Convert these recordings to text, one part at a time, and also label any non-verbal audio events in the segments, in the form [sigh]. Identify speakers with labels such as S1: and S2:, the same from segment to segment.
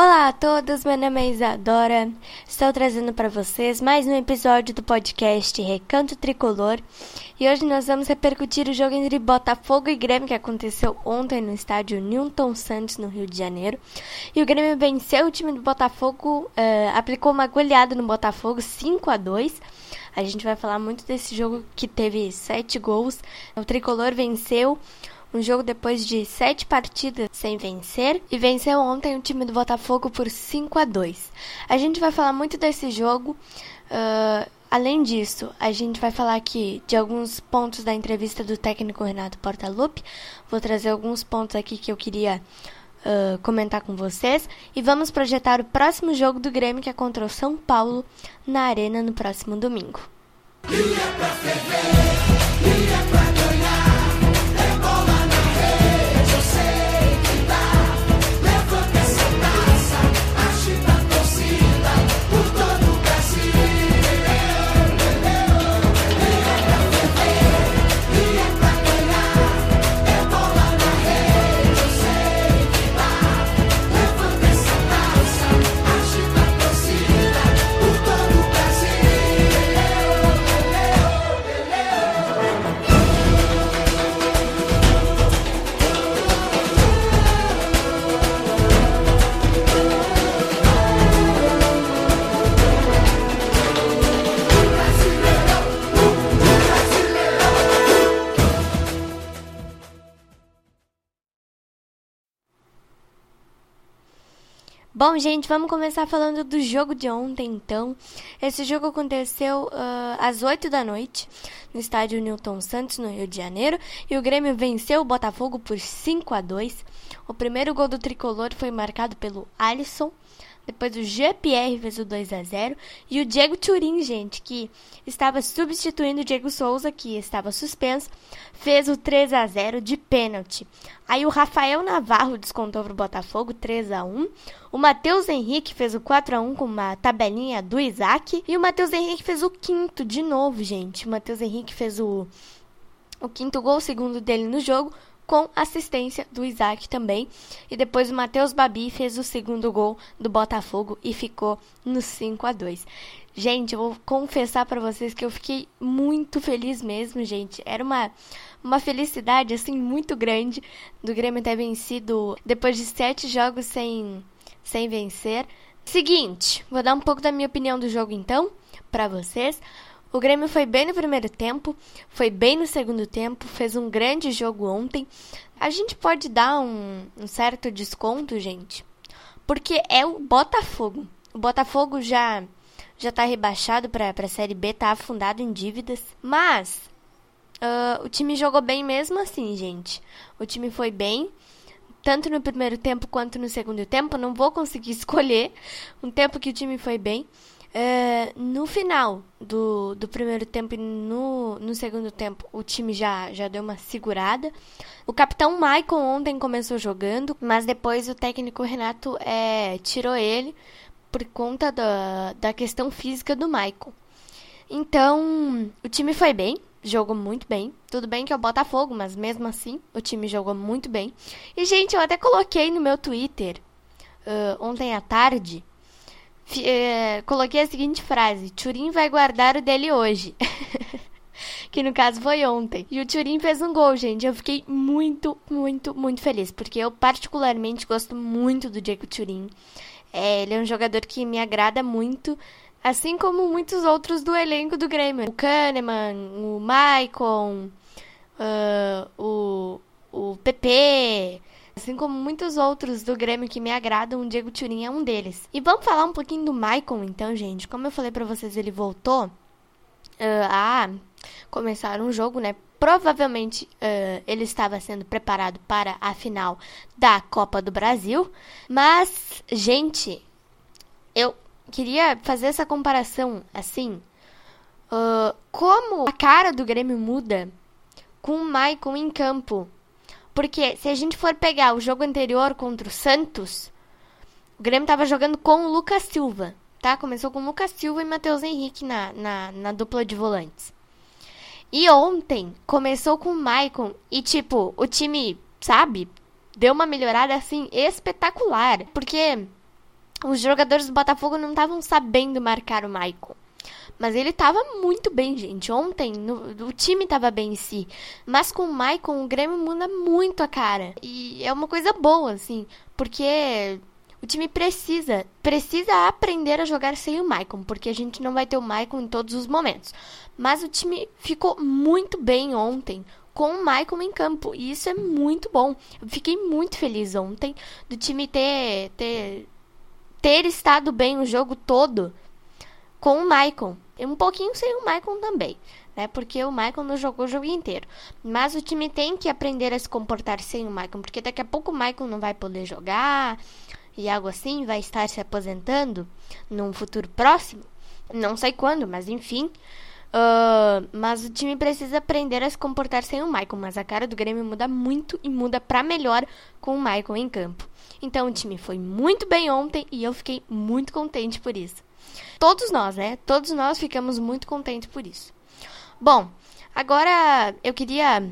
S1: Olá a todos, meu nome é Isadora. Estou trazendo para vocês mais um episódio do podcast Recanto Tricolor. E hoje nós vamos repercutir o jogo entre Botafogo e Grêmio que aconteceu ontem no estádio Newton Santos, no Rio de Janeiro. E o Grêmio venceu o time do Botafogo, uh, aplicou uma goleada no Botafogo 5 a 2 A gente vai falar muito desse jogo que teve sete gols. O Tricolor venceu um jogo depois de sete partidas sem vencer e venceu ontem o time do Botafogo por 5 a 2. A gente vai falar muito desse jogo. Uh, além disso, a gente vai falar aqui de alguns pontos da entrevista do técnico Renato Portaluppi. Vou trazer alguns pontos aqui que eu queria uh, comentar com vocês. E vamos projetar o próximo jogo do Grêmio, que é contra o São Paulo, na Arena no próximo domingo. Bom, gente, vamos começar falando do jogo de ontem, então. Esse jogo aconteceu uh, às 8 da noite, no estádio Newton Santos, no Rio de Janeiro, e o Grêmio venceu o Botafogo por 5 a 2 O primeiro gol do tricolor foi marcado pelo Alisson. Depois o GPR fez o 2 a 0 e o Diego Turin, gente, que estava substituindo o Diego Souza, que estava suspenso, fez o 3 a 0 de pênalti. Aí o Rafael Navarro descontou para o Botafogo 3 a 1. O Matheus Henrique fez o 4 a 1 com uma tabelinha do Isaac e o Matheus Henrique fez o quinto de novo, gente. O Matheus Henrique fez o o quinto gol, segundo dele no jogo, com assistência do Isaac também. E depois o Matheus Babi fez o segundo gol do Botafogo e ficou no 5 a 2. Gente, eu vou confessar para vocês que eu fiquei muito feliz mesmo, gente. Era uma uma felicidade assim muito grande do Grêmio ter vencido depois de sete jogos sem sem vencer. Seguinte, vou dar um pouco da minha opinião do jogo então para vocês. O Grêmio foi bem no primeiro tempo, foi bem no segundo tempo, fez um grande jogo ontem. A gente pode dar um, um certo desconto, gente, porque é o Botafogo. O Botafogo já já está rebaixado para a Série B, está afundado em dívidas, mas uh, o time jogou bem mesmo assim, gente. O time foi bem, tanto no primeiro tempo quanto no segundo tempo. Não vou conseguir [laughs] escolher um tempo que o time foi bem. É, no final do, do primeiro tempo e no, no segundo tempo, o time já, já deu uma segurada. O capitão Maicon ontem começou jogando, mas depois o técnico Renato é, tirou ele por conta da, da questão física do Maicon. Então, o time foi bem, jogou muito bem. Tudo bem que é o Botafogo, mas mesmo assim, o time jogou muito bem. E, gente, eu até coloquei no meu Twitter uh, ontem à tarde é, coloquei a seguinte frase: Turim vai guardar o dele hoje. [laughs] que no caso foi ontem. E o Turim fez um gol, gente. Eu fiquei muito, muito, muito feliz. Porque eu, particularmente, gosto muito do Diego Turim. É, ele é um jogador que me agrada muito. Assim como muitos outros do elenco do Grêmio. O Kahneman, o Maicon, uh, o, o PP. Assim como muitos outros do Grêmio que me agradam, o Diego Turin é um deles. E vamos falar um pouquinho do Maicon, então, gente. Como eu falei para vocês, ele voltou uh, a começar um jogo, né? Provavelmente uh, ele estava sendo preparado para a final da Copa do Brasil. Mas, gente, eu queria fazer essa comparação assim. Uh, como a cara do Grêmio muda com o Maicon em campo porque se a gente for pegar o jogo anterior contra o Santos, o Grêmio estava jogando com o Lucas Silva, tá? Começou com o Lucas Silva e Matheus Henrique na, na, na dupla de volantes. E ontem começou com o Maicon e, tipo, o time, sabe, deu uma melhorada assim espetacular. Porque os jogadores do Botafogo não estavam sabendo marcar o Maicon. Mas ele estava muito bem, gente. Ontem no, o time estava bem em si. Mas com o Maicon, o Grêmio muda muito a cara. E é uma coisa boa, assim. Porque o time precisa, precisa aprender a jogar sem o Maicon. Porque a gente não vai ter o Maicon em todos os momentos. Mas o time ficou muito bem ontem com o Maicon em campo. E isso é muito bom. Eu fiquei muito feliz ontem do time ter, ter, ter estado bem o jogo todo com o Maicon. Um pouquinho sem o Maicon também, né? Porque o Maicon não jogou o jogo inteiro. Mas o time tem que aprender a se comportar sem o Maicon, porque daqui a pouco o Maicon não vai poder jogar e algo assim, vai estar se aposentando num futuro próximo. Não sei quando, mas enfim. Uh, mas o time precisa aprender a se comportar sem o Maicon. Mas a cara do Grêmio muda muito e muda para melhor com o Maicon em campo. Então o time foi muito bem ontem e eu fiquei muito contente por isso. Todos nós, né? Todos nós ficamos muito contentes por isso. Bom, agora eu queria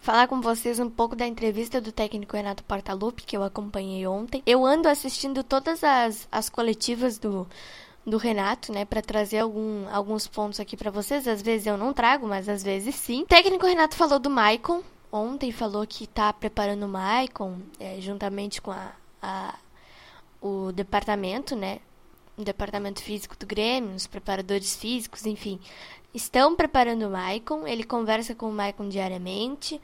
S1: falar com vocês um pouco da entrevista do técnico Renato Portaluppi, que eu acompanhei ontem. Eu ando assistindo todas as, as coletivas do, do Renato, né, para trazer algum, alguns pontos aqui para vocês. Às vezes eu não trago, mas às vezes sim. O técnico Renato falou do Maicon ontem, falou que tá preparando o Maicon é, juntamente com a, a, o departamento, né, no departamento físico do Grêmio, os preparadores físicos, enfim, estão preparando o Maicon. Ele conversa com o Maicon diariamente.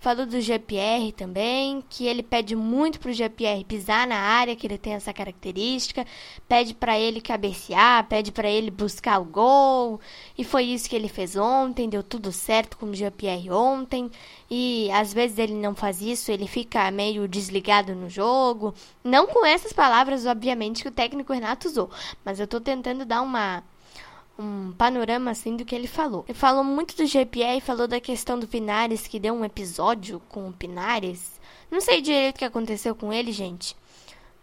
S1: Falou do GPR também, que ele pede muito pro GPR pisar na área, que ele tem essa característica, pede para ele cabecear, pede para ele buscar o gol, e foi isso que ele fez ontem, deu tudo certo com o GPR ontem, e às vezes ele não faz isso, ele fica meio desligado no jogo, não com essas palavras, obviamente, que o técnico Renato usou, mas eu tô tentando dar uma um panorama assim do que ele falou. Ele falou muito do GPR, falou da questão do Pinares, que deu um episódio com o Pinares. Não sei direito o que aconteceu com ele, gente.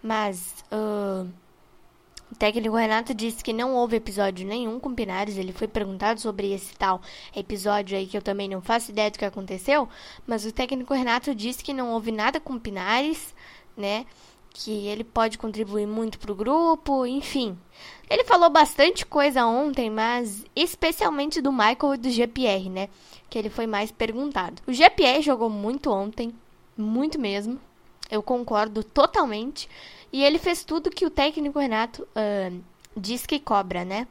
S1: Mas uh, o técnico Renato disse que não houve episódio nenhum com o Pinares. Ele foi perguntado sobre esse tal episódio aí que eu também não faço ideia do que aconteceu. Mas o técnico Renato disse que não houve nada com o Pinares, né? Que ele pode contribuir muito para o grupo, enfim. Ele falou bastante coisa ontem, mas especialmente do Michael e do GPR, né? Que ele foi mais perguntado. O GPR jogou muito ontem, muito mesmo. Eu concordo totalmente. E ele fez tudo que o técnico Renato uh, diz que cobra, né?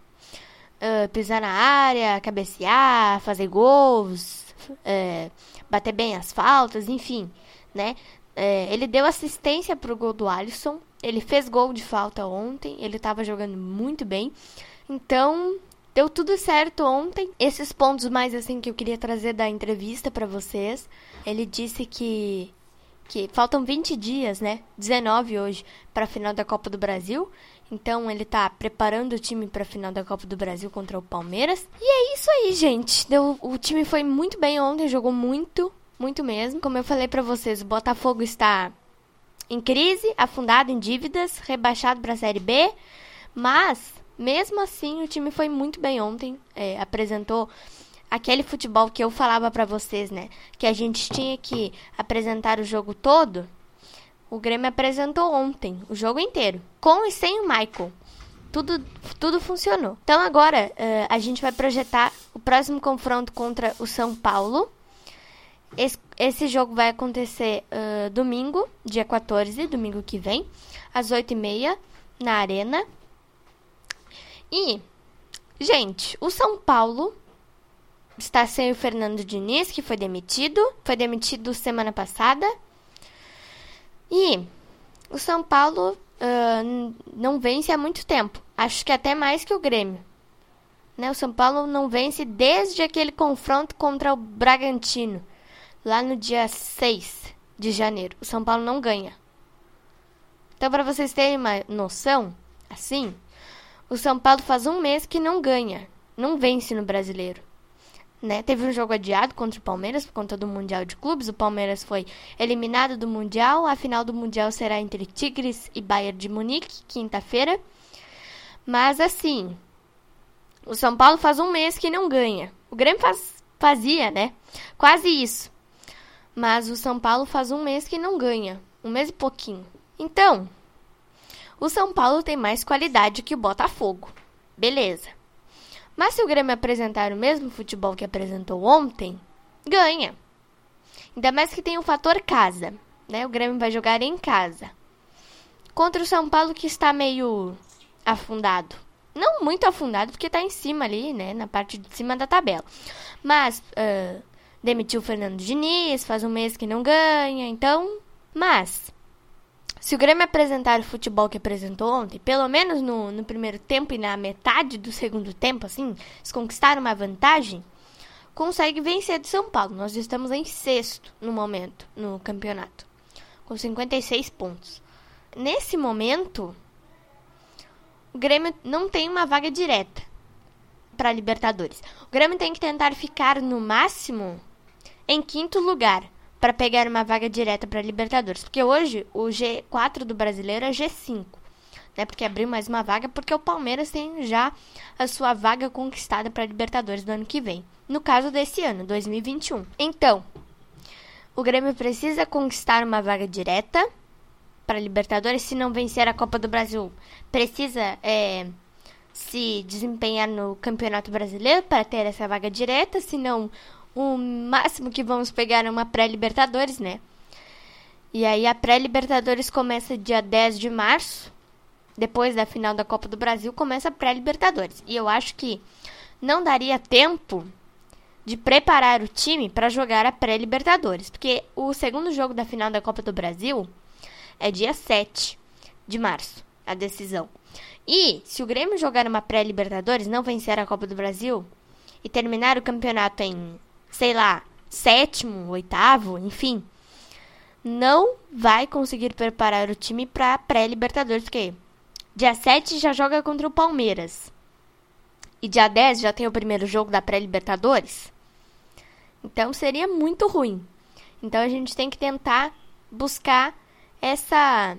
S1: Uh, pisar na área, cabecear, fazer gols, uh, [laughs] bater bem as faltas, enfim, né? É, ele deu assistência para o gol do Alisson. Ele fez gol de falta ontem. Ele estava jogando muito bem. Então, deu tudo certo ontem. Esses pontos mais assim que eu queria trazer da entrevista para vocês. Ele disse que que faltam 20 dias, né? 19 hoje para a final da Copa do Brasil. Então ele tá preparando o time para a final da Copa do Brasil contra o Palmeiras. E é isso aí, gente. Deu, o time foi muito bem ontem, jogou muito. Muito mesmo. Como eu falei para vocês, o Botafogo está em crise, afundado em dívidas, rebaixado para a Série B, mas mesmo assim o time foi muito bem ontem, é, apresentou aquele futebol que eu falava para vocês, né, que a gente tinha que apresentar o jogo todo. O Grêmio apresentou ontem, o jogo inteiro, com e sem o Michael. Tudo, tudo funcionou. Então agora uh, a gente vai projetar o próximo confronto contra o São Paulo esse, jogo vai acontecer uh, domingo, dia 14, domingo que vem, às 8h30, na Arena. E, gente, o São Paulo está sem o Fernando Diniz, que foi demitido. Foi demitido semana passada. E o São Paulo uh, não vence há muito tempo. Acho que até mais que o Grêmio. Né? O São Paulo não vence desde aquele confronto contra o Bragantino lá no dia 6 de janeiro. O São Paulo não ganha. Então, para vocês terem uma noção, assim, o São Paulo faz um mês que não ganha, não vence no brasileiro. Né? Teve um jogo adiado contra o Palmeiras por conta do Mundial de Clubes. O Palmeiras foi eliminado do Mundial. A final do Mundial será entre Tigres e Bayern de Munique, quinta-feira. Mas assim, o São Paulo faz um mês que não ganha. O Grêmio faz, fazia, né? Quase isso. Mas o São Paulo faz um mês que não ganha. Um mês e pouquinho. Então, o São Paulo tem mais qualidade que o Botafogo. Beleza. Mas se o Grêmio apresentar o mesmo futebol que apresentou ontem, ganha. Ainda mais que tem o fator casa, né? O Grêmio vai jogar em casa. Contra o São Paulo que está meio afundado. Não muito afundado, porque está em cima ali, né? Na parte de cima da tabela. Mas uh, demitiu Fernando Diniz, faz um mês que não ganha, então. Mas se o Grêmio apresentar o futebol que apresentou ontem, pelo menos no, no primeiro tempo e na metade do segundo tempo, assim, se conquistar uma vantagem, consegue vencer do São Paulo. Nós estamos em sexto no momento no campeonato, com 56 pontos. Nesse momento, o Grêmio não tem uma vaga direta para Libertadores. O Grêmio tem que tentar ficar no máximo em quinto lugar para pegar uma vaga direta para Libertadores. Porque hoje o G4 do brasileiro é G5. Né, porque abriu mais uma vaga, porque o Palmeiras tem já a sua vaga conquistada para Libertadores do ano que vem. No caso desse ano, 2021. Então, o Grêmio precisa conquistar uma vaga direta para Libertadores. Se não vencer a Copa do Brasil, precisa é, se desempenhar no Campeonato Brasileiro para ter essa vaga direta. Se não, o máximo que vamos pegar é uma pré-Libertadores, né? E aí a pré-Libertadores começa dia 10 de março. Depois da final da Copa do Brasil, começa a pré-Libertadores. E eu acho que não daria tempo de preparar o time para jogar a pré-Libertadores. Porque o segundo jogo da final da Copa do Brasil é dia 7 de março, a decisão. E se o Grêmio jogar uma pré-Libertadores, não vencer a Copa do Brasil e terminar o campeonato em sei lá, sétimo, oitavo, enfim, não vai conseguir preparar o time para pré-Libertadores, porque dia 7 já joga contra o Palmeiras. E dia 10 já tem o primeiro jogo da pré-Libertadores. Então seria muito ruim. Então a gente tem que tentar buscar essa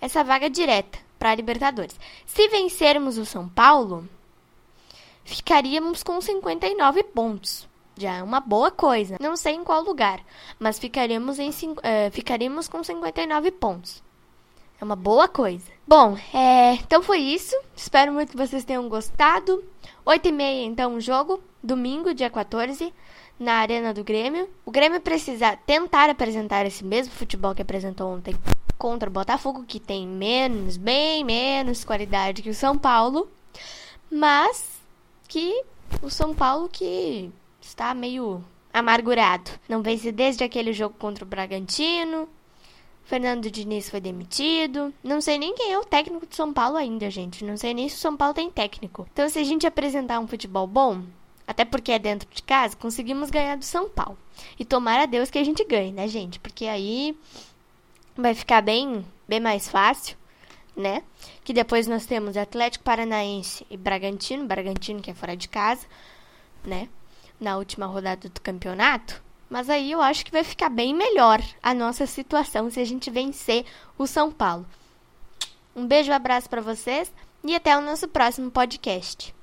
S1: essa vaga direta para a Libertadores. Se vencermos o São Paulo, ficaríamos com 59 pontos. Já é uma boa coisa. Não sei em qual lugar, mas ficaremos, em, uh, ficaremos com 59 pontos. É uma boa coisa. Bom, é, então foi isso. Espero muito que vocês tenham gostado. 8 e meia, então, o jogo. Domingo, dia 14, na Arena do Grêmio. O Grêmio precisa tentar apresentar esse mesmo futebol que apresentou ontem contra o Botafogo, que tem menos, bem menos qualidade que o São Paulo. Mas que o São Paulo que está meio amargurado. Não vence desde aquele jogo contra o Bragantino. Fernando Diniz foi demitido. Não sei nem quem é o técnico de São Paulo ainda, gente. Não sei nem se o São Paulo tem técnico. Então, se a gente apresentar um futebol bom, até porque é dentro de casa, conseguimos ganhar do São Paulo. E tomara a Deus que a gente ganhe, né, gente? Porque aí vai ficar bem, bem mais fácil, né? Que depois nós temos Atlético Paranaense e Bragantino, Bragantino que é fora de casa, né? Na última rodada do campeonato. Mas aí eu acho que vai ficar bem melhor a nossa situação se a gente vencer o São Paulo. Um beijo, um abraço para vocês e até o nosso próximo podcast.